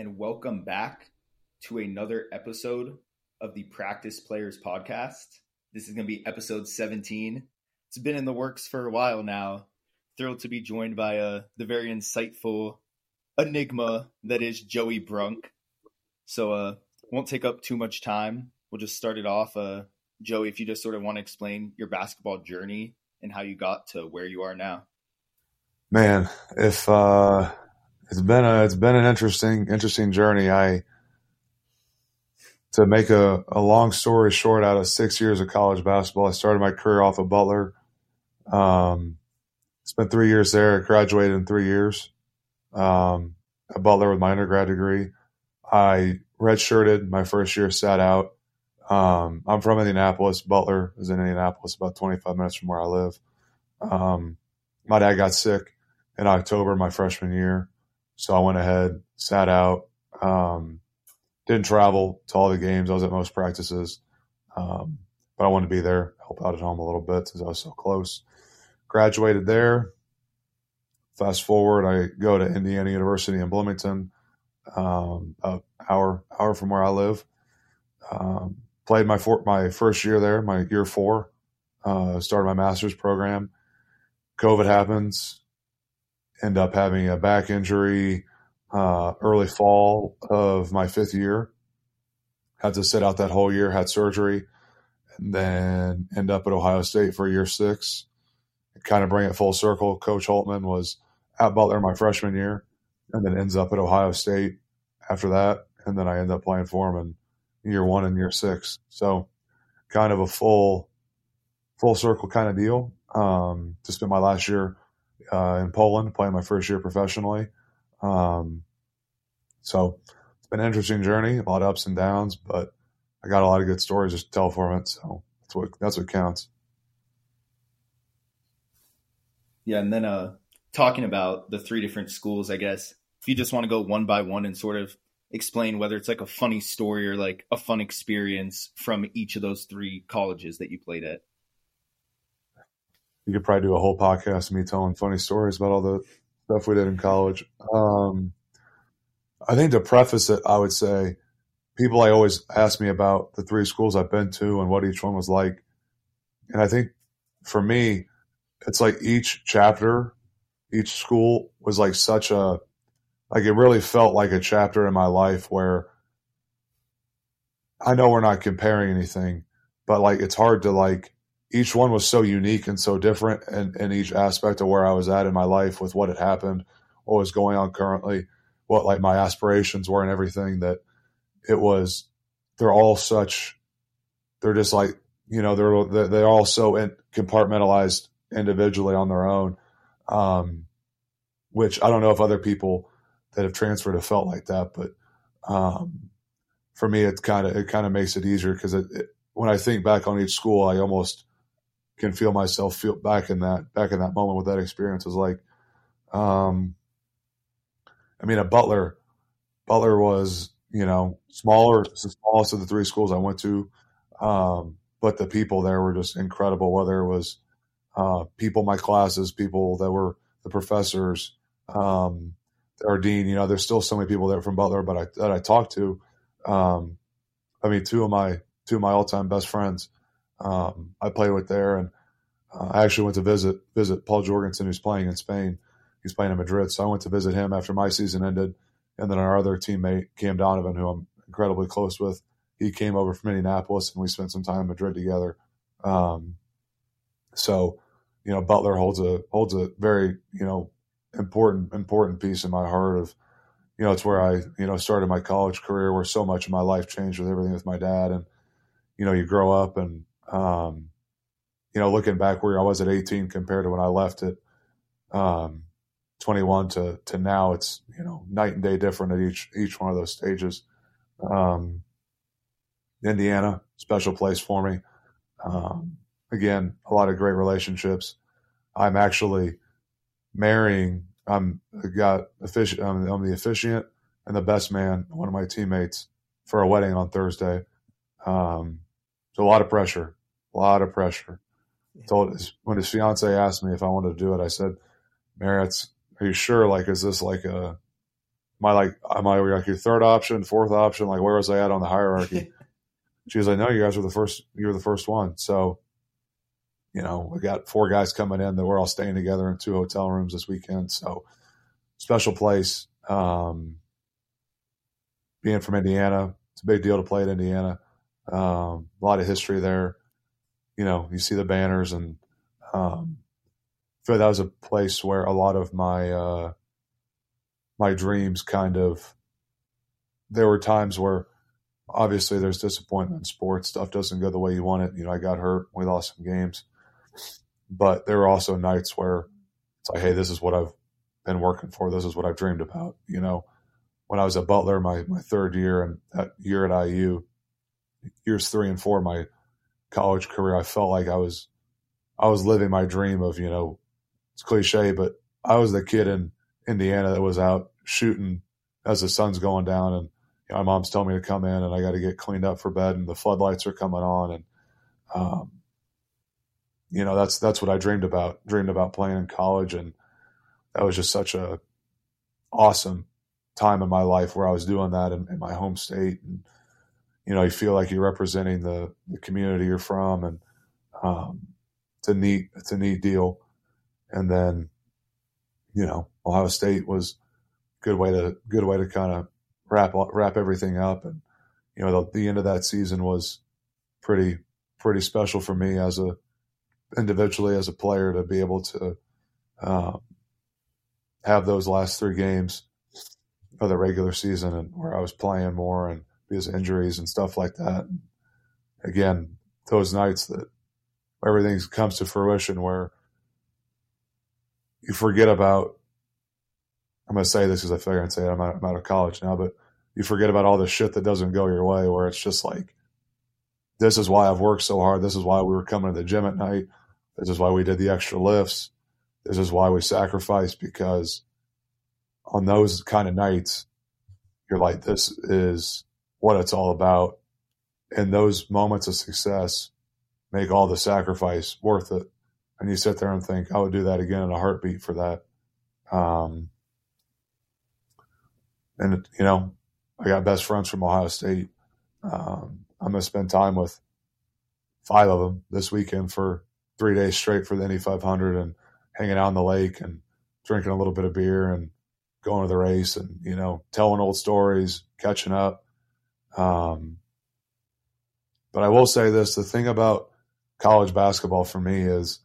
and welcome back to another episode of the Practice Players Podcast. This is going to be episode 17. It's been in the works for a while now. Thrilled to be joined by uh, the very insightful enigma that is Joey Brunk. So, uh, won't take up too much time. We'll just start it off. Uh, Joey, if you just sort of want to explain your basketball journey and how you got to where you are now. Man, if uh, it's been a it's been an interesting interesting journey. I to make a, a long story short, out of six years of college basketball, I started my career off at Butler. Um, spent three years there. Graduated in three years um, at Butler with my undergrad degree. I redshirted my first year, sat out. Um, I'm from Indianapolis. Butler is in Indianapolis, about 25 minutes from where I live. Um, my dad got sick in October my freshman year, so I went ahead, sat out. Um, didn't travel to all the games. I was at most practices, um, but I wanted to be there, help out at home a little bit since I was so close. Graduated there. Fast forward, I go to Indiana University in Bloomington, um, hour hour from where I live. Um, played my my first year there, my year four. Uh, started my master's program. COVID happens. End up having a back injury uh, early fall of my fifth year. Had to sit out that whole year, had surgery, and then end up at Ohio State for year six. Kind of bring it full circle. Coach Holtman was at Butler my freshman year, and then ends up at Ohio State after that. And then I end up playing for him in year one and year six. So kind of a full, full circle kind of deal. Um, to spend my last year uh, in Poland, playing my first year professionally. Um, so it's been an interesting journey, a lot of ups and downs, but I got a lot of good stories to tell from it. So that's what that's what counts. Yeah, and then uh, talking about the three different schools, I guess if you just want to go one by one and sort of explain whether it's like a funny story or like a fun experience from each of those three colleges that you played at. You could probably do a whole podcast of me telling funny stories about all the stuff we did in college. Um, I think to preface it, I would say people I always ask me about the three schools I've been to and what each one was like. And I think for me, it's like each chapter, each school was like such a, like it really felt like a chapter in my life where I know we're not comparing anything, but like it's hard to like, each one was so unique and so different in, in each aspect of where I was at in my life with what had happened, what was going on currently, what like my aspirations were and everything that it was, they're all such, they're just like, you know, they're, they're all so in, compartmentalized individually on their own. Um, which I don't know if other people that have transferred have felt like that, but, um, for me, it kind of, it kind of makes it easier because it, it, when I think back on each school, I almost can feel myself feel back in that back in that moment with that experience was like um I mean a Butler Butler was you know smaller the smallest of the three schools I went to um but the people there were just incredible whether it was uh people my classes people that were the professors um our dean you know there's still so many people there from Butler but I that I talked to um I mean two of my two of my all-time best friends um, I played with there, and uh, I actually went to visit visit Paul Jorgensen, who's playing in Spain. He's playing in Madrid, so I went to visit him after my season ended, and then our other teammate Cam Donovan, who I'm incredibly close with, he came over from Indianapolis, and we spent some time in Madrid together. Um, so, you know, Butler holds a holds a very you know important important piece in my heart of you know it's where I you know started my college career, where so much of my life changed with everything with my dad, and you know you grow up and um, you know, looking back where I was at 18 compared to when I left at um, 21 to to now, it's you know night and day different at each each one of those stages. Um, Indiana, special place for me. Um, again, a lot of great relationships. I'm actually marrying. I'm got officiant. I'm, I'm the officiant and the best man. One of my teammates for a wedding on Thursday. Um, so a lot of pressure a lot of pressure. Told his, when his fiance asked me if I wanted to do it, I said, "Merritt's, are you sure? Like, is this like a my like, am I like your third option, fourth option? Like, where was I at on the hierarchy? she was like, no, you guys were the first. You're the first one. So, you know, we got four guys coming in that we're all staying together in two hotel rooms this weekend. So, special place. Um, being from Indiana, it's a big deal to play at Indiana. Um, a lot of history there. You know, you see the banners, and um, I feel like that was a place where a lot of my uh, my dreams kind of. There were times where, obviously, there's disappointment in sports. Stuff doesn't go the way you want it. You know, I got hurt. We lost some games, but there were also nights where it's like, hey, this is what I've been working for. This is what I've dreamed about. You know, when I was at Butler, my my third year and that year at IU, years three and four, my college career, I felt like I was I was living my dream of, you know, it's cliche, but I was the kid in Indiana that was out shooting as the sun's going down and you know, my mom's telling me to come in and I got to get cleaned up for bed and the floodlights are coming on and um, you know that's that's what I dreamed about dreamed about playing in college and that was just such a awesome time in my life where I was doing that in, in my home state and you know, you feel like you're representing the, the community you're from, and um, it's a neat it's a neat deal. And then, you know, Ohio State was good way to good way to kind of wrap wrap everything up, and you know, the, the end of that season was pretty pretty special for me as a individually as a player to be able to um, have those last three games of the regular season and where I was playing more and because of injuries and stuff like that. Again, those nights that everything comes to fruition where you forget about I'm going to say this because I figure I'd say I'm out, I'm out of college now, but you forget about all the shit that doesn't go your way where it's just like, this is why I've worked so hard. This is why we were coming to the gym at night. This is why we did the extra lifts. This is why we sacrificed because on those kind of nights, you're like, this is what it's all about. And those moments of success make all the sacrifice worth it. And you sit there and think, I would do that again in a heartbeat for that. Um, and, you know, I got best friends from Ohio State. Um, I'm to spend time with five of them this weekend for three days straight for the Indy 500 and hanging out on the lake and drinking a little bit of beer and going to the race and, you know, telling old stories, catching up. Um, but I will say this the thing about college basketball for me is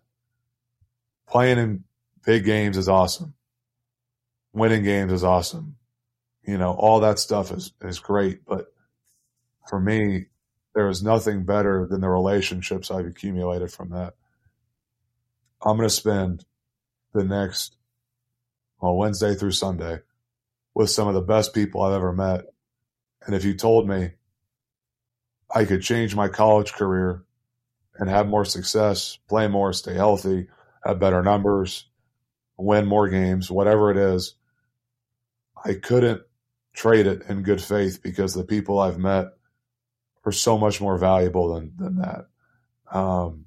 playing in big games is awesome. Winning games is awesome. You know, all that stuff is, is great. But for me, there is nothing better than the relationships I've accumulated from that. I'm going to spend the next, well, Wednesday through Sunday with some of the best people I've ever met and if you told me I could change my college career and have more success, play more, stay healthy, have better numbers, win more games, whatever it is, I couldn't trade it in good faith because the people I've met are so much more valuable than than that. Um,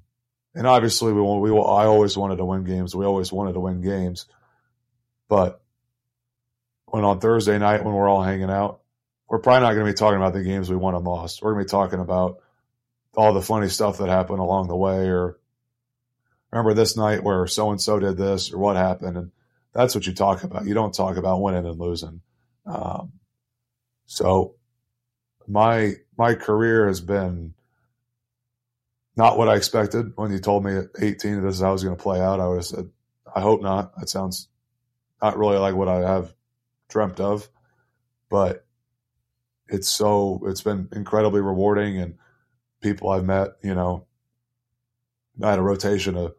and obviously, we we I always wanted to win games. We always wanted to win games, but when on Thursday night when we're all hanging out, we're probably not going to be talking about the games we won and lost. We're going to be talking about all the funny stuff that happened along the way, or remember this night where so and so did this, or what happened, and that's what you talk about. You don't talk about winning and losing. Um, so my my career has been not what I expected. When you told me at 18 this is how I was going to play out, I would have said, I hope not. That sounds not really like what I have dreamt of, but it's so it's been incredibly rewarding and people I've met, you know, I had a rotation of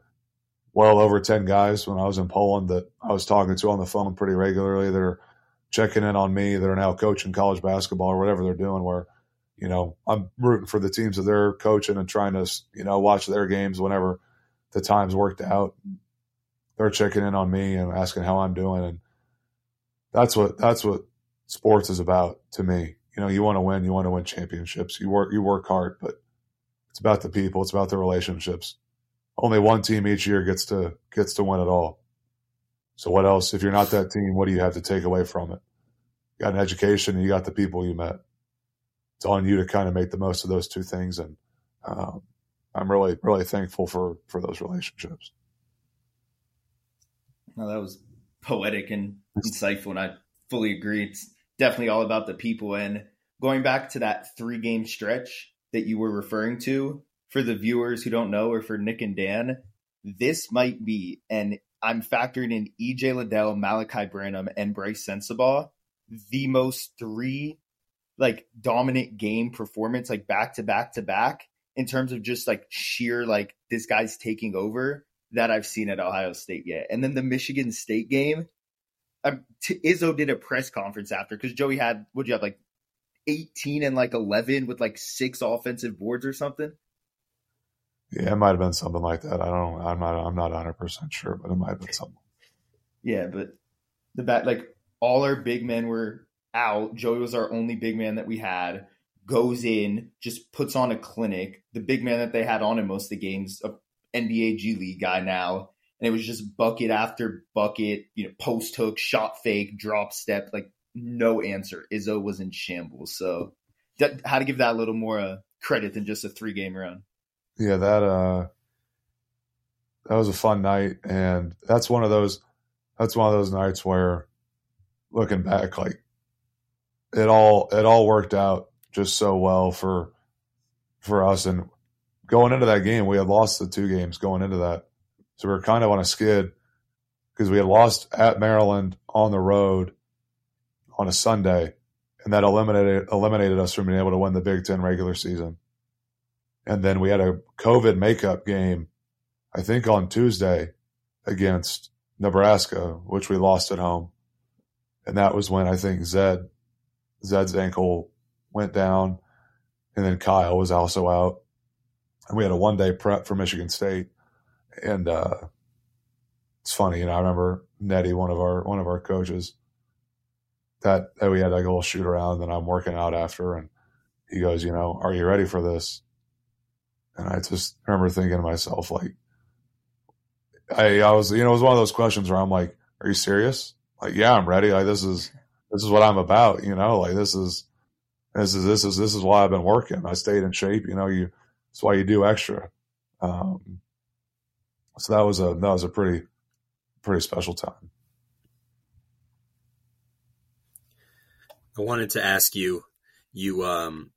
well over 10 guys when I was in Poland that I was talking to on the phone pretty regularly. They're checking in on me. They're now coaching college basketball or whatever they're doing where, you know, I'm rooting for the teams that they're coaching and trying to, you know, watch their games whenever the times worked out. They're checking in on me and asking how I'm doing. And that's what, that's what sports is about to me you know, you want to win, you want to win championships. You work, you work hard, but it's about the people. It's about the relationships. Only one team each year gets to gets to win it all. So what else? If you're not that team, what do you have to take away from it? You got an education, and you got the people you met. It's on you to kind of make the most of those two things, and um, I'm really really thankful for for those relationships. No, that was poetic and insightful, and I fully agree. It's definitely all about the people. And going back to that three game stretch that you were referring to, for the viewers who don't know, or for Nick and Dan, this might be, and I'm factoring in EJ Liddell, Malaki Branham, and Brice Sensabaugh, the most three like dominant game performance, like back to back to back, in terms of just like sheer like this guy's taking over that I've seen at Ohio State yet. And then the Michigan State game, um, t- Izzo did a press conference after because Joey had would you have like 18 and like 11 with like six offensive boards or something. Yeah, it might have been something like that. I don't. I'm not. I'm not 100 percent sure, but it might have been something. Yeah, but the bat like all our big men were out. Joey was our only big man that we had. Goes in, just puts on a clinic. The big man that they had on in most of the games, a NBA G League guy now, and it was just bucket after bucket. You know, post hook, shot fake, drop step, like no answer. Izzo was in shambles. So, how to give that a little more uh, credit than just a three game run yeah, that uh, that was a fun night, and that's one of those that's one of those nights where, looking back, like it all it all worked out just so well for for us. And going into that game, we had lost the two games going into that, so we were kind of on a skid because we had lost at Maryland on the road on a Sunday, and that eliminated eliminated us from being able to win the Big Ten regular season. And then we had a COVID makeup game, I think on Tuesday against Nebraska, which we lost at home. And that was when I think Zed, Zed's ankle went down. And then Kyle was also out. And we had a one day prep for Michigan State. And uh, it's funny, you know, I remember Nettie, one of our one of our coaches, that, that we had like a little shoot around and I'm working out after and he goes, you know, are you ready for this? And I just remember thinking to myself, like, I, I was, you know, it was one of those questions where I'm like, are you serious? Like, yeah, I'm ready. Like, this is, this is what I'm about, you know, like this is, this is, this is, this is why I've been working. I stayed in shape, you know, you, that's why you do extra. Um, so that was a, that was a pretty, pretty special time. I wanted to ask you, you, um,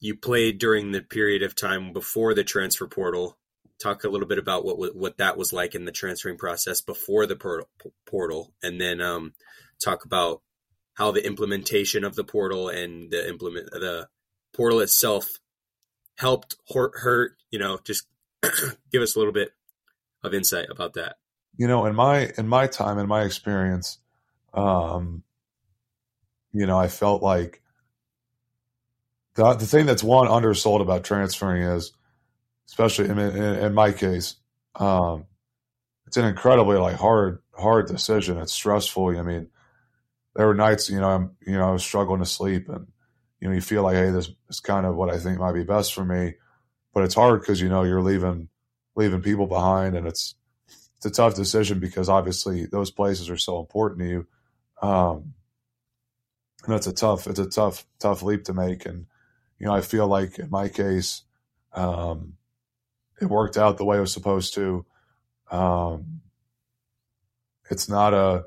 you played during the period of time before the transfer portal. Talk a little bit about what what that was like in the transferring process before the portal, and then um, talk about how the implementation of the portal and the implement the portal itself helped hurt, you know just give us a little bit of insight about that you know in my in my time in my experience um you know i felt like the, the thing that's one undersold about transferring is, especially in, in, in my case, um, it's an incredibly like hard hard decision. It's stressful. I mean, there were nights you know I'm you know I was struggling to sleep, and you know you feel like hey this is kind of what I think might be best for me, but it's hard because you know you're leaving leaving people behind, and it's it's a tough decision because obviously those places are so important to you. Um, and it's a tough it's a tough tough leap to make, and you know, I feel like in my case, um, it worked out the way it was supposed to. Um, it's not a,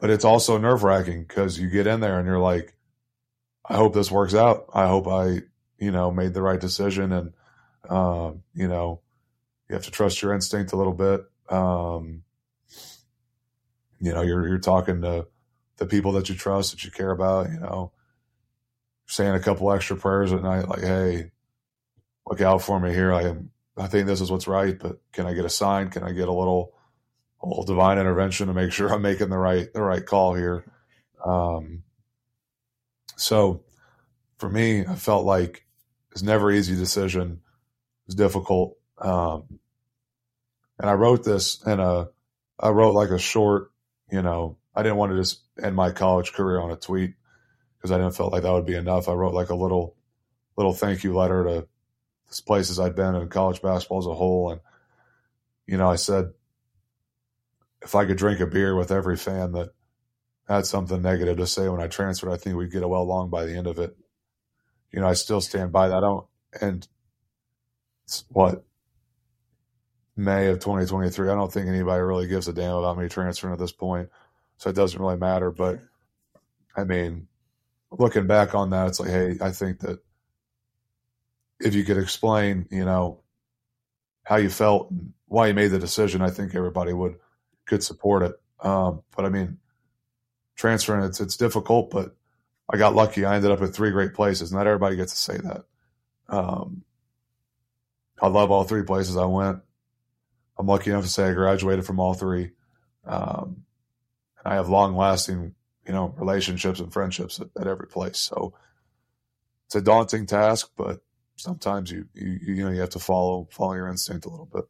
but it's also nerve wracking because you get in there and you're like, I hope this works out. I hope I, you know, made the right decision. And, um, you know, you have to trust your instinct a little bit. Um, you know, you're, you're talking to the people that you trust, that you care about, you know, saying a couple extra prayers at night, like, "Hey, look out for me here. I am. I think this is what's right, but can I get a sign? Can I get a little, a little divine intervention to make sure I'm making the right the right call here?" Um, so, for me, I felt like it's never easy decision. It's difficult, um, and I wrote this in a. I wrote like a short, you know. I didn't want to just end my college career on a tweet because I didn't feel like that would be enough. I wrote like a little little thank you letter to the places I'd been in college basketball as a whole, and you know, I said if I could drink a beer with every fan that had something negative to say when I transferred. I think we'd get well along by the end of it. You know, I still stand by that. I don't, and what May of 2023. I don't think anybody really gives a damn about me transferring at this point, so it doesn't really matter. But I mean, looking back on that, it's like, hey, I think that if you could explain, you know, how you felt and why you made the decision, I think everybody would could support it. Um, but I mean, transferring it's it's difficult, but I got lucky. I ended up at three great places. Not everybody gets to say that. Um, I love all three places I went. I'm lucky enough to say I graduated from all three. Um, I have long lasting, you know, relationships and friendships at, at, every place. So it's a daunting task, but sometimes you, you, you know, you have to follow, follow your instinct a little bit.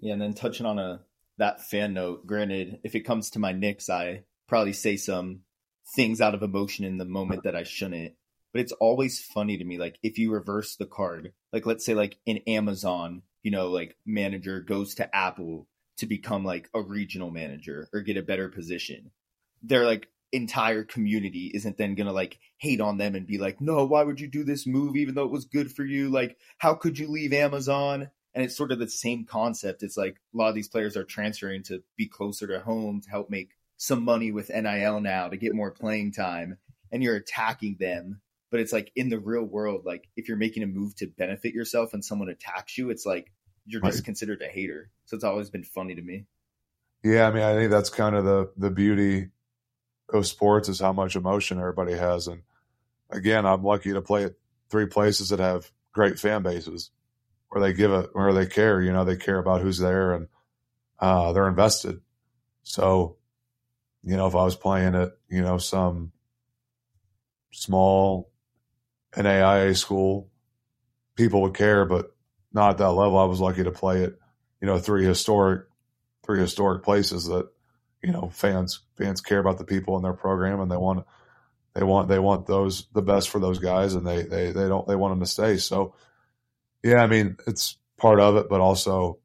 Yeah. And then touching on a, that fan note, granted, if it comes to my Knicks, I probably say some things out of emotion in the moment that I shouldn't but it's always funny to me like if you reverse the card like let's say like in amazon you know like manager goes to apple to become like a regional manager or get a better position their like entire community isn't then gonna like hate on them and be like no why would you do this move even though it was good for you? Like how could you leave amazon? And it's sort of the same concept. It's like a lot of these players are transferring to be closer to home to help make some money with NIL now to get more playing time and you're attacking them but it's like in the real world like if you're making a move to benefit yourself and someone attacks you it's like you're just right. considered a hater. So it's always been funny to me. Yeah i mean i think that's kind of the the beauty of sports is how much emotion everybody has. And again i'm lucky to play at three places that have great fan bases where they give it where they care you know they care about who's there and uh, they're invested. So you know if i was playing at you know some small NAIA school, people would care, but not at that level. I was lucky to play at, you know, three historic, three historic places that, you know, fans fans care about the people in their program and they want they want they want those the best for those guys and they they they don't they want them to stay. So, yeah, I mean it's part of it, but also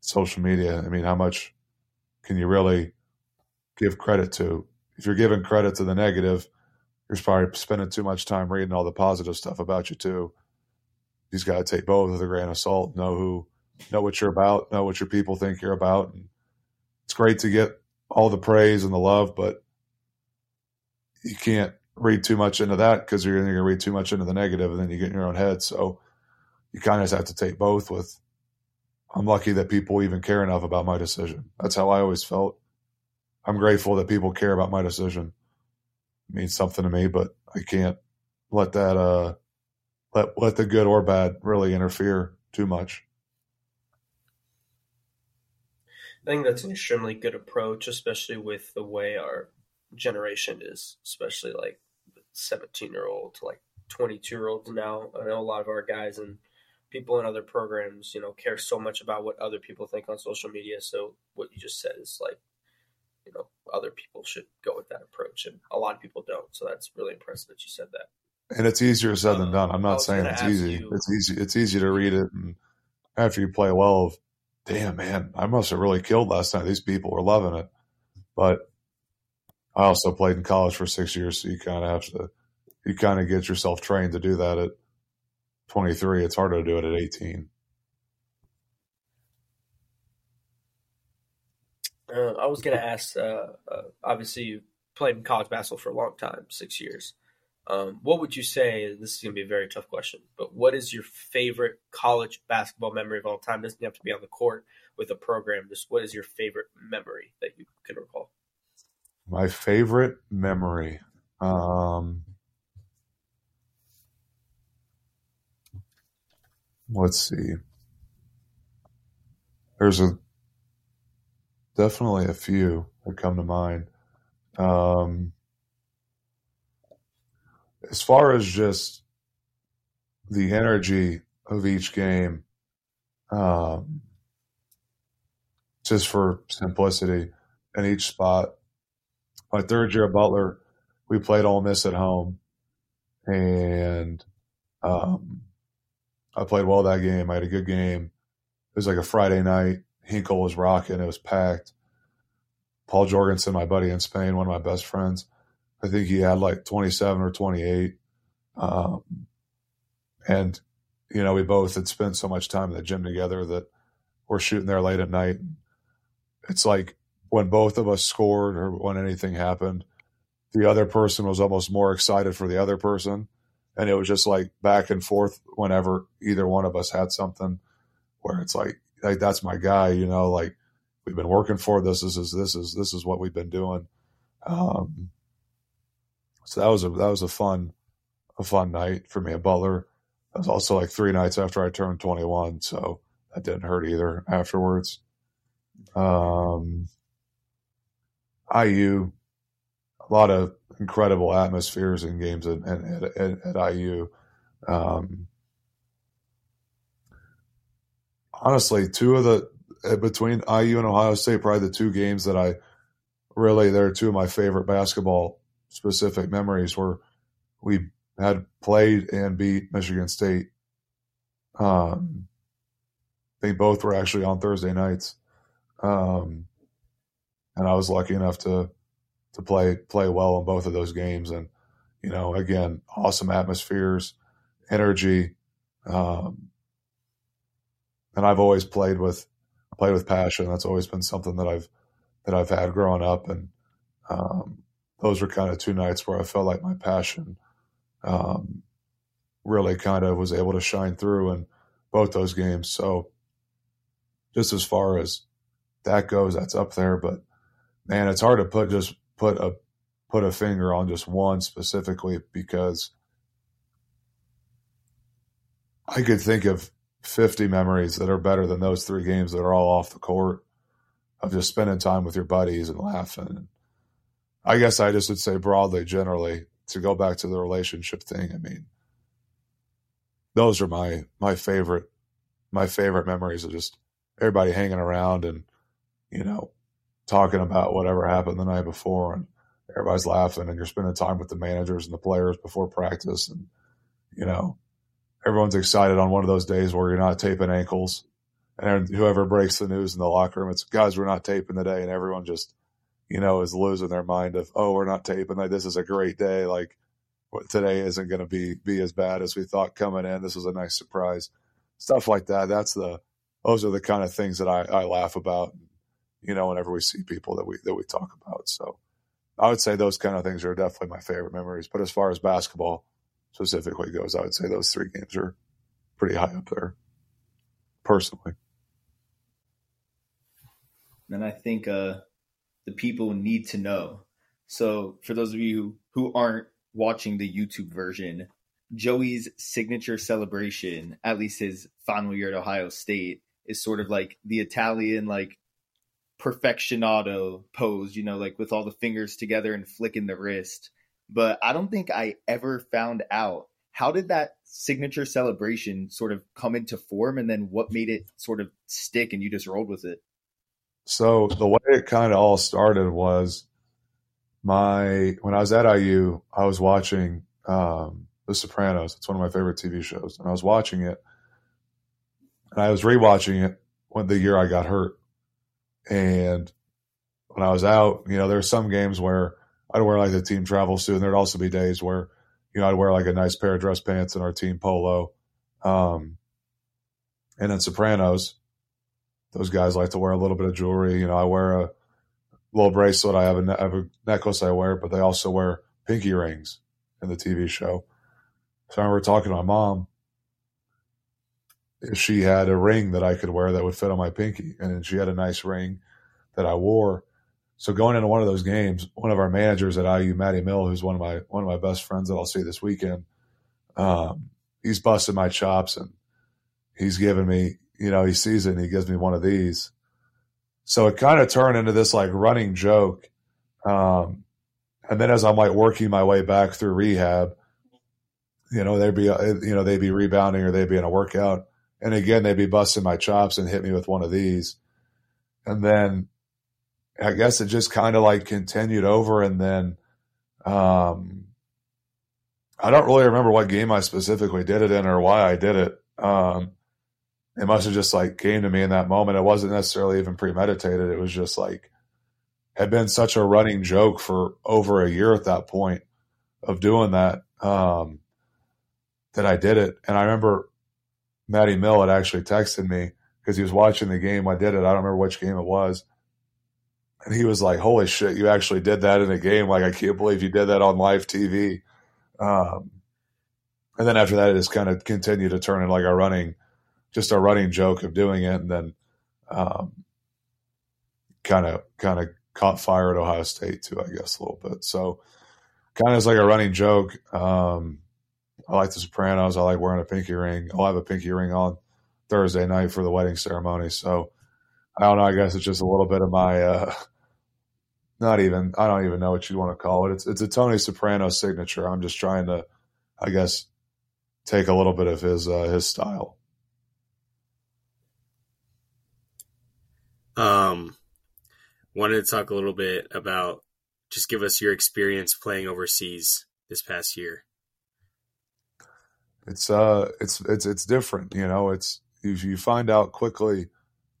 social media. I mean, how much can you really give credit to? If you're giving credit to the negative, you're probably spending too much time reading all the positive stuff about you too. You just got to take both with a grain of salt. Know who, know what you're about. Know what your people think you're about. And it's great to get all the praise and the love, but you can't read too much into that because you're going to read too much into the negative, and then you get in your own head. So you kind of have to take both. With I'm lucky that people even care enough about my decision. That's how I always felt. I'm grateful that people care about my decision means something to me, but I can't let that uh let let the good or bad really interfere too much. I think that's an extremely good approach, especially with the way our generation is, especially like 17 year old to like 22 year olds now. I know a lot of our guys and people in other programs, you know, care so much about what other people think on social media. So what you just said is like you know other people should go with that approach, and a lot of people don't. So that's really impressive that you said that. And it's easier said than um, done. I'm not saying it's easy. You, it's easy. It's easy to read it, and after you play well, damn man, I must have really killed last night. These people were loving it, but I also played in college for six years, so you kind of have to, you kind of get yourself trained to do that at 23. It's harder to do it at 18. Uh, I was going to ask. Uh, uh, obviously, you played college basketball for a long time, six years. Um, what would you say? This is going to be a very tough question, but what is your favorite college basketball memory of all time? Doesn't have to be on the court with a program. Just what is your favorite memory that you can recall? My favorite memory. Um, let's see. There's a definitely a few that come to mind. Um, as far as just the energy of each game, um, just for simplicity, in each spot. My third year at Butler, we played Ole Miss at home, and um, I played well that game. I had a good game. It was like a Friday night. Hinkle was rocking. It was packed. Paul Jorgensen, my buddy in Spain, one of my best friends. I think he had like 27 or 28. Um, and, you know, we both had spent so much time in the gym together that we're shooting there late at night. It's like when both of us scored or when anything happened, the other person was almost more excited for the other person. And it was just like back and forth whenever either one of us had something where it's like, like that's my guy, you know, like we've been working for this. This is, this is, this is what we've been doing. Um, so that was a, that was a fun, a fun night for me at Butler. It was also like three nights after I turned 21. So that didn't hurt either afterwards. Um, IU, a lot of incredible atmospheres in games at, at, at, at IU. Um, honestly, two of the uh, between IU and Ohio State, probably the two games that I really they're two of my favorite basketball specific memories where we had played and beat Michigan State. Um, they both were actually on Thursday nights, um, and I was lucky enough to to play play well in both of those games. And you know, again, awesome atmospheres, energy, um, and I've always played with played with passion. That's always been something that I've that I've had growing up, and um, those were kind of two nights where I felt like my passion um, really kind of was able to shine through in both those games. So, just as far as that goes, that's up there. But man, it's hard to put just put a put a finger on just one specifically because I could think of 50 memories that are better than those three games that are all off the court of just spending time with your buddies and laughing. I guess I just would say broadly, generally, to go back to the relationship thing. I mean, those are my my favorite my favorite memories of just everybody hanging around and you know talking about whatever happened the night before and everybody's laughing and you're spending time with the managers and the players before practice and you know everyone's excited on one of those days where you're not taping ankles. And whoever breaks the news in the locker room, it's guys, we're not taping today. And everyone just, you know, is losing their mind of, oh, we're not taping. Like, this is a great day. Like, today isn't going to be be as bad as we thought coming in. This was a nice surprise. Stuff like that. That's the those are the kind of things that I, I laugh about. You know, whenever we see people that we that we talk about. So, I would say those kind of things are definitely my favorite memories. But as far as basketball, specifically goes, I would say those three games are pretty high up there, personally. And I think uh, the people need to know. So, for those of you who aren't watching the YouTube version, Joey's signature celebration, at least his final year at Ohio State, is sort of like the Italian, like perfectionado pose, you know, like with all the fingers together and flicking the wrist but I don't think I ever found out how did that signature celebration sort of come into form and then what made it sort of stick and you just rolled with it? So the way it kind of all started was my when I was at IU, I was watching um, The Sopranos. It's one of my favorite TV shows, and I was watching it, and I was rewatching it when the year I got hurt. And when I was out, you know, there were some games where I'd wear like the team travel suit. And there'd also be days where, you know, I'd wear like a nice pair of dress pants and our team polo. Um, and then Sopranos, those guys like to wear a little bit of jewelry. You know, I wear a little bracelet. I have a, ne- I have a necklace I wear, but they also wear pinky rings in the TV show. So I remember talking to my mom. If she had a ring that I could wear that would fit on my pinky, and she had a nice ring that I wore. So going into one of those games, one of our managers at IU, Matty Mill, who's one of my one of my best friends that I'll see this weekend, um, he's busting my chops and he's giving me, you know, he sees it and he gives me one of these. So it kind of turned into this like running joke. Um, and then as I'm like working my way back through rehab, you know, they'd be, you know, they'd be rebounding or they'd be in a workout. And again, they'd be busting my chops and hit me with one of these. And then I guess it just kind of like continued over and then um I don't really remember what game I specifically did it in or why I did it. Um it must have just like came to me in that moment. It wasn't necessarily even premeditated. It was just like had been such a running joke for over a year at that point of doing that um, that I did it. And I remember Matty Mill had actually texted me because he was watching the game. I did it. I don't remember which game it was. And he was like, Holy shit, you actually did that in a game. Like, I can't believe you did that on live TV. Um, and then after that, it just kind of continued to turn into like a running, just a running joke of doing it. And then, kind of, kind of caught fire at Ohio State too, I guess, a little bit. So kind of as like a running joke. Um, I like the Sopranos. I like wearing a pinky ring. I'll have a pinky ring on Thursday night for the wedding ceremony. So I don't know. I guess it's just a little bit of my, uh, not even, I don't even know what you want to call it. It's, it's a Tony Soprano signature. I'm just trying to, I guess, take a little bit of his, uh, his style. Um, wanted to talk a little bit about just give us your experience playing overseas this past year. It's uh it's it's it's different, you know, it's you, you find out quickly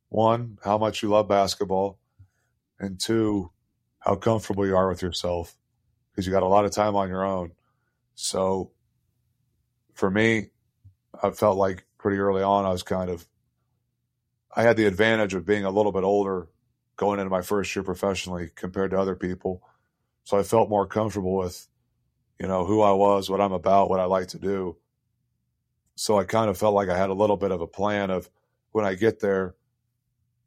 one how much you love basketball and two how comfortable you are with yourself because you got a lot of time on your own. So for me, I felt like pretty early on I was kind of I had the advantage of being a little bit older going into my first year professionally compared to other people. So I felt more comfortable with, you know, who I was, what I'm about, what I like to do. So I kind of felt like I had a little bit of a plan of when I get there,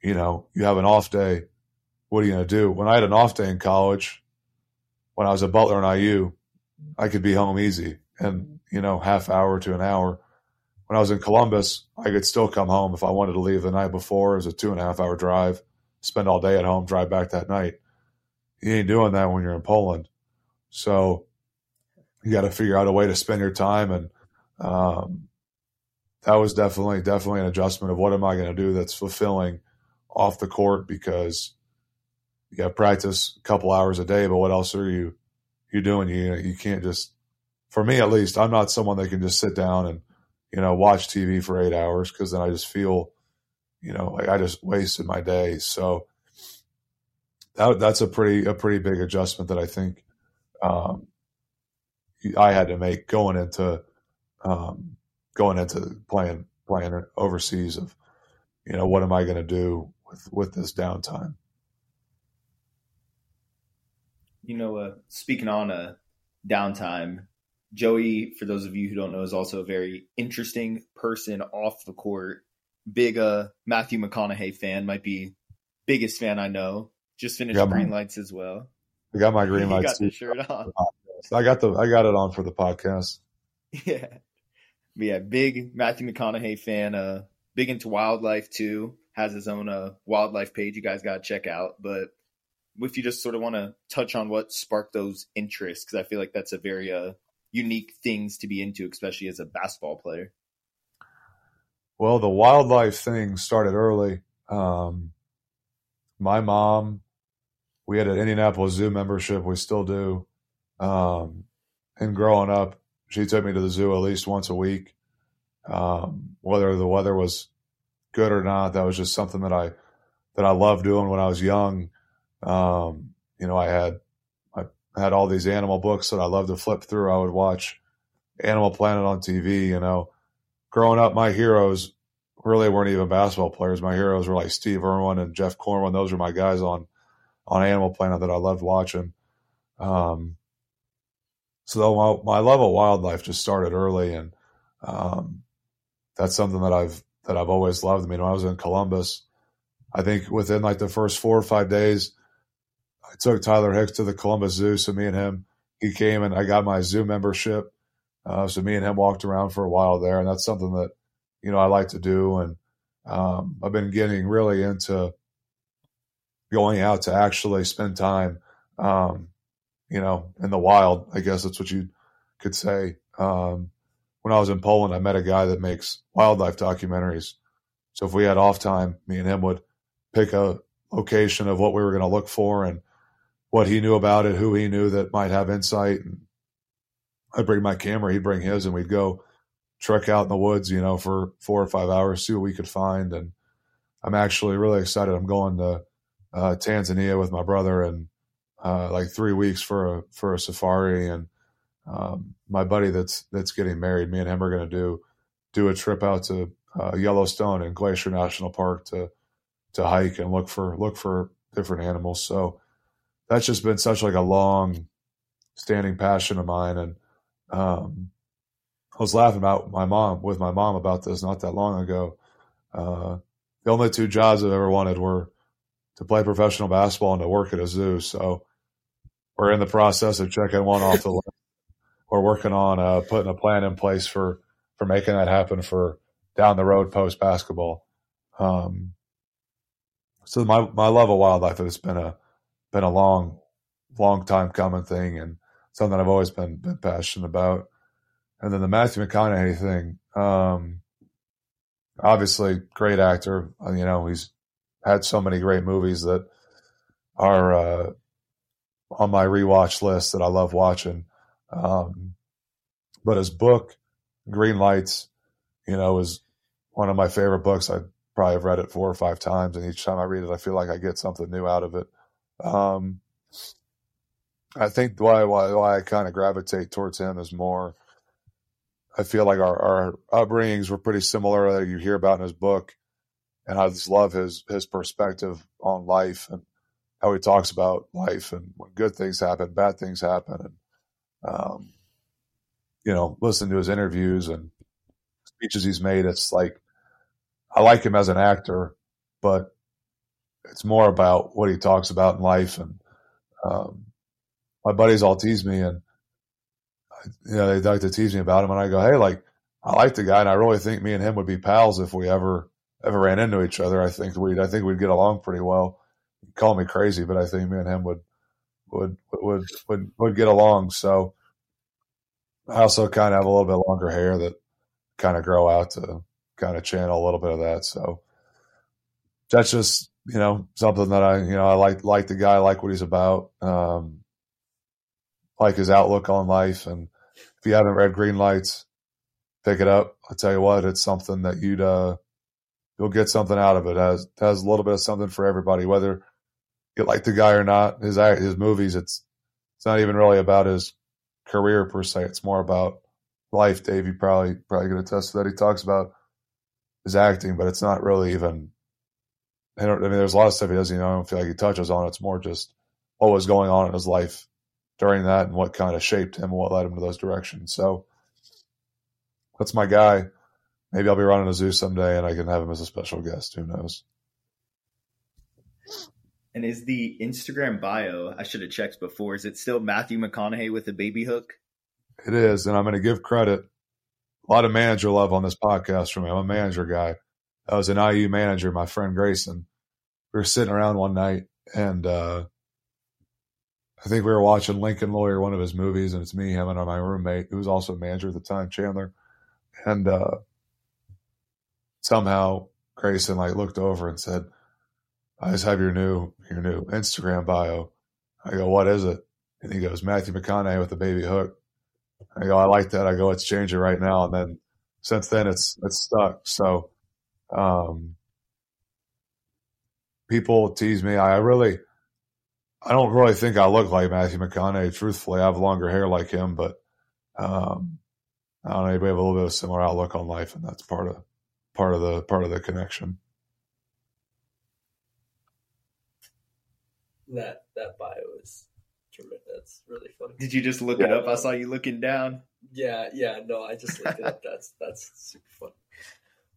you know, you have an off day. What are you going to do? When I had an off day in college, when I was at Butler and IU, I could be home easy and, you know, half hour to an hour. When I was in Columbus, I could still come home if I wanted to leave the night before. It was a two and a half hour drive spend all day at home, drive back that night. You ain't doing that when you're in Poland. So you got to figure out a way to spend your time. And um, that was definitely, definitely an adjustment of what am I going to do that's fulfilling off the court because you got practice a couple hours a day, but what else are you, you doing? You, you can't just, for me at least, I'm not someone that can just sit down and, you know, watch TV for eight hours because then I just feel you know, like I just wasted my day. So that that's a pretty a pretty big adjustment that I think um, I had to make going into um, going into playing playing overseas. Of you know, what am I going to do with with this downtime? You know, uh, speaking on a uh, downtime, Joey, for those of you who don't know, is also a very interesting person off the court big uh Matthew McConaughey fan, might be biggest fan I know. Just finished Green my, Lights as well. I got my Green Lights. got the shirt on. I got the I got it on for the podcast. Yeah, but yeah, big Matthew McConaughey fan. Uh, big into wildlife too. Has his own uh wildlife page. You guys got to check out. But if you just sort of want to touch on what sparked those interests, because I feel like that's a very uh unique things to be into, especially as a basketball player. Well, the wildlife thing started early. Um, my mom, we had an Indianapolis Zoo membership. We still do. Um, and growing up, she took me to the zoo at least once a week. Um, whether the weather was good or not, that was just something that I that I loved doing when I was young. Um, you know, I had I had all these animal books that I loved to flip through. I would watch Animal Planet on TV. You know, growing up, my heroes really weren't even basketball players. My heroes were like Steve Irwin and Jeff Corwin. Those were my guys on on Animal Planet that I loved watching. Um, so my, my love of wildlife just started early, and um, that's something that I've that I've always loved. I mean, when I was in Columbus, I think within like the first four or five days, I took Tyler Hicks to the Columbus Zoo. So me and him, he came and I got my zoo membership. Uh, so me and him walked around for a while there, and that's something that you know I like to do. And um, I've been getting really into going out to actually spend time, um, you know, in the wild. I guess that's what you could say. Um, when I was in Poland, I met a guy that makes wildlife documentaries. So if we had off time, me and him would pick a location of what we were going to look for and what he knew about it, who he knew that might have insight. And I'd bring my camera, he'd bring his, and we'd go trek out in the woods, you know, for four or five hours, see what we could find. And I'm actually really excited. I'm going to uh, Tanzania with my brother and uh, like three weeks for a for a safari. And um, my buddy that's that's getting married, me and him are going to do do a trip out to uh, Yellowstone and Glacier National Park to to hike and look for look for different animals. So that's just been such like a long standing passion of mine. And um, I was laughing about my mom with my mom about this not that long ago. Uh, the only two jobs I've ever wanted were to play professional basketball and to work at a zoo. So we're in the process of checking one off the list. We're working on uh, putting a plan in place for for making that happen for down the road post basketball. Um, so my my love of wildlife has been a been a long long time coming thing and something I've always been been passionate about. And then the Matthew McConaughey thing, um, obviously great actor. You know he's had so many great movies that are uh, on my rewatch list that I love watching. Um, but his book, Green Lights, you know, is one of my favorite books. I probably have read it four or five times, and each time I read it, I feel like I get something new out of it. Um, I think why why, why I kind of gravitate towards him is more. I feel like our, our upbringings were pretty similar that you hear about in his book, and I just love his his perspective on life and how he talks about life and when good things happen, bad things happen, and um, you know, listen to his interviews and speeches he's made. It's like I like him as an actor, but it's more about what he talks about in life. And um, my buddies all tease me, and you know they like to tease me about him, and I go, "Hey, like I like the guy, and I really think me and him would be pals if we ever ever ran into each other. I think we'd I think we'd get along pretty well. call me crazy, but I think me and him would would would would would get along. So I also kind of have a little bit longer hair that kind of grow out to kind of channel a little bit of that. So that's just you know something that I you know I like like the guy, like what he's about, um, like his outlook on life. And if you haven't read Green Lights, pick it up. I tell you what, it's something that you'd uh, you'll get something out of it. it has has a little bit of something for everybody, whether you like the guy or not. His his movies, it's it's not even really about his career per se. It's more about life. Dave, you probably probably going to attest that. He talks about his acting, but it's not really even. I, don't, I mean, there's a lot of stuff he doesn't. You know, I don't feel like he touches on. It's more just what was going on in his life during that and what kind of shaped him and what led him to those directions. So that's my guy. Maybe I'll be running a zoo someday and I can have him as a special guest. Who knows? And is the Instagram bio, I should have checked before, is it still Matthew McConaughey with a baby hook? It is. And I'm going to give credit. A lot of manager love on this podcast for me. I'm a manager guy. I was an IU manager, my friend Grayson. We were sitting around one night and uh, I think we were watching Lincoln Lawyer, one of his movies, and it's me, him, and my roommate, who was also a manager at the time, Chandler. And uh, somehow Grayson like looked over and said, I just have your new your new Instagram bio. I go, what is it? And he goes, Matthew McConaughey with the baby hook. I go, I like that. I go, let's change it right now. And then since then it's it's stuck. So um people tease me. I really I don't really think I look like Matthew McConaughey, truthfully. I have longer hair like him, but um I don't know, maybe have a little bit of a similar outlook on life and that's part of part of the part of the connection. that that bio is tremendous. That's really funny. Did you just look it up? I saw you looking down. Yeah, yeah. No, I just looked it up. That's that's super fun.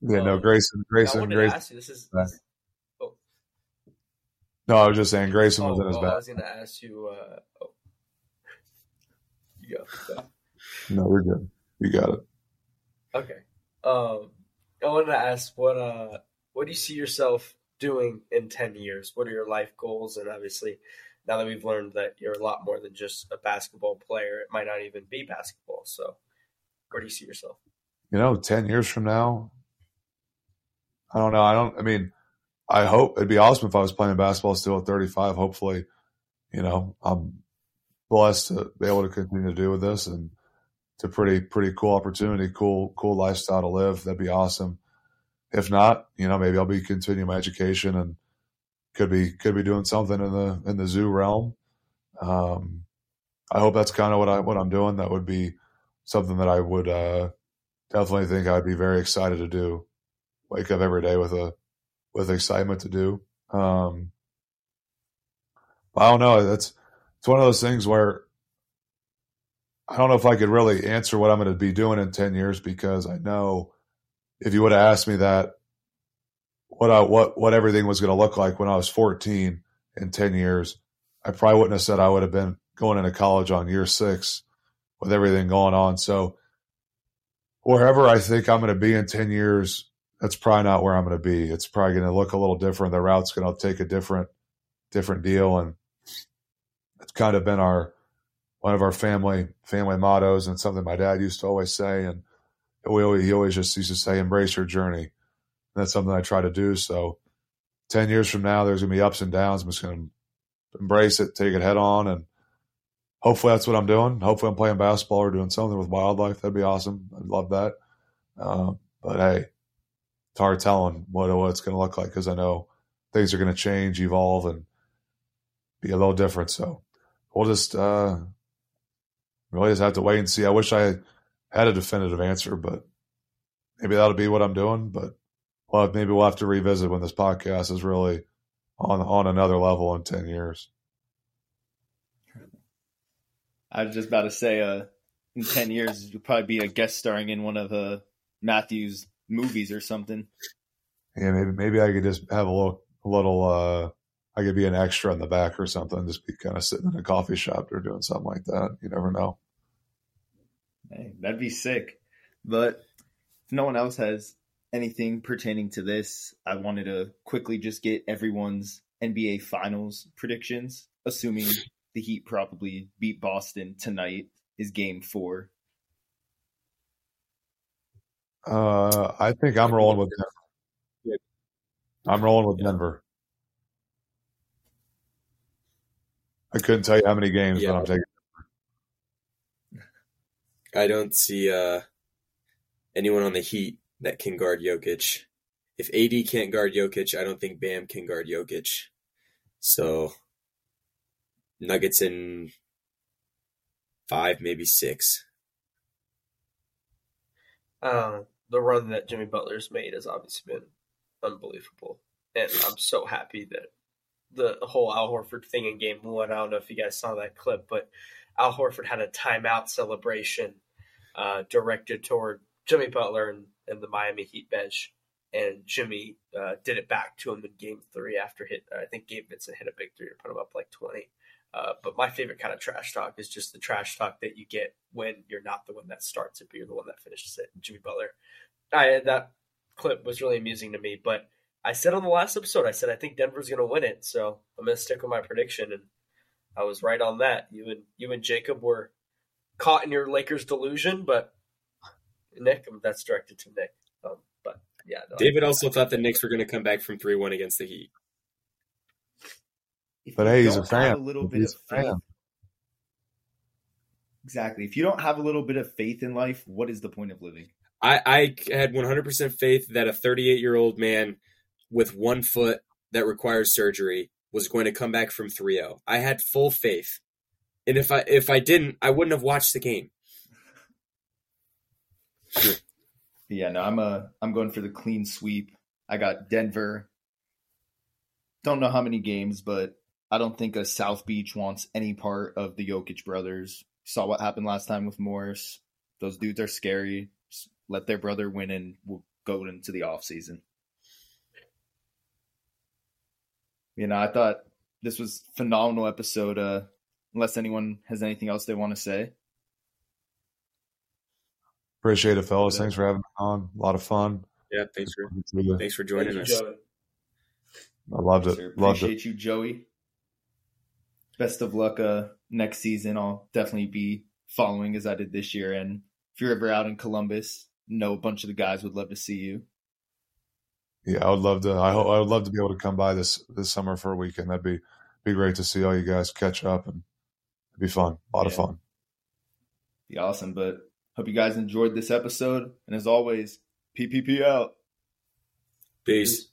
Yeah, no, Grayson, Grayson, Grayson. This is. This, oh. No, I was just saying Grayson oh, was in his oh, back. I was going to ask you. Uh, oh, you go. No, we're good. You got it. Okay. Um, I wanted to ask what uh, what do you see yourself doing in 10 years? What are your life goals? And obviously, now that we've learned that you're a lot more than just a basketball player, it might not even be basketball. So, where do you see yourself? You know, 10 years from now, I don't know. I don't, I mean, I hope it'd be awesome if I was playing basketball still at 35. Hopefully, you know, I'm blessed to be able to continue to do with this and it's a pretty, pretty cool opportunity, cool, cool lifestyle to live. That'd be awesome if not, you know, maybe I'll be continuing my education and could be could be doing something in the in the zoo realm. Um, I hope that's kind of what I what I'm doing. That would be something that I would uh, definitely think I'd be very excited to do. Wake up every day with a with excitement to do. Um, I don't know. That's it's one of those things where I don't know if I could really answer what I'm going to be doing in ten years because I know if you would have asked me that what I what what everything was going to look like when I was 14 in 10 years, I probably wouldn't have said I would have been going into college on year six with everything going on. So wherever I think I'm going to be in 10 years, that's probably not where I'm going to be. It's probably going to look a little different. The route's going to take a different different deal, and it's kind of been our one of our family family mottos and something my dad used to always say. And we always, he always just used to say, "Embrace your journey." And that's something I try to do. So, ten years from now, there's going to be ups and downs. I'm just going to embrace it, take it head on, and hopefully that's what I'm doing. Hopefully I'm playing basketball or doing something with wildlife. That'd be awesome. I'd love that. Um, but hey, it's hard telling what, what it's going to look like because I know things are going to change, evolve, and be a little different. So we'll just uh, really just have to wait and see. I wish I had a definitive answer, but maybe that'll be what I'm doing. But well, maybe we'll have to revisit when this podcast is really on on another level in ten years. I was just about to say, uh, in ten years, you'll probably be a guest starring in one of uh, Matthew's movies or something. Yeah, maybe maybe I could just have a little a little. uh I could be an extra in the back or something. Just be kind of sitting in a coffee shop or doing something like that. You never know. Hey, that'd be sick. But if no one else has anything pertaining to this, I wanted to quickly just get everyone's NBA Finals predictions, assuming the Heat probably beat Boston tonight is game four. Uh, I think I'm rolling with Denver. I'm rolling with Denver. I couldn't tell you how many games, Yeah. but I'm taking. I don't see uh, anyone on the Heat that can guard Jokic. If AD can't guard Jokic, I don't think Bam can guard Jokic. So Nuggets in five, maybe six. Uh, the run that Jimmy Butler's made has obviously been unbelievable, and I'm so happy that the whole Al Horford thing in Game One. I don't know if you guys saw that clip, but Al Horford had a timeout celebration uh, directed toward Jimmy Butler and, and the Miami Heat bench, and Jimmy uh, did it back to him in Game Three after hit. I think Gabe Vincent hit a big three to put him up like twenty. Uh, but my favorite kind of trash talk is just the trash talk that you get when you're not the one that starts it, but you're the one that finishes it. Jimmy Butler. I that clip was really amusing to me, but I said on the last episode, I said I think Denver's going to win it, so I'm going to stick with my prediction, and I was right on that. You and you and Jacob were caught in your Lakers delusion, but Nick, that's directed to Nick. Um, but yeah, no, David also thought the Knicks were going to come back from 3 1 against the Heat. If But hey, he's a fan. A little bit He's of a faith. fan. Exactly. If you don't have a little bit of faith in life, what is the point of living? I, I had 100% faith that a 38 year old man with one foot that requires surgery was going to come back from 3 0. I had full faith. And if I if I didn't, I wouldn't have watched the game. Yeah, no, I'm a I'm going for the clean sweep. I got Denver. Don't know how many games, but I don't think a South Beach wants any part of the Jokic brothers. Saw what happened last time with Morris. Those dudes are scary. Just let their brother win and we'll go into the off season. You know, I thought this was phenomenal episode. Uh, unless anyone has anything else they want to say. Appreciate it, fellas. Thanks for having me on. A lot of fun. Yeah, thanks for thanks for joining Thank us. you, Joey. loved it. Sir, Loved it. appreciate you, Joey. Best of luck uh, next season. I'll definitely be following as I did this year. And if you're ever out in Columbus, know a bunch of the guys would love to see you. Yeah, I would love to. I, hope I would love to be able to come by this this summer for a weekend. That'd be be great to see all you guys catch up and it'd be fun. A lot of fun. Be awesome. But hope you guys enjoyed this episode. And as always, PPP out. Peace.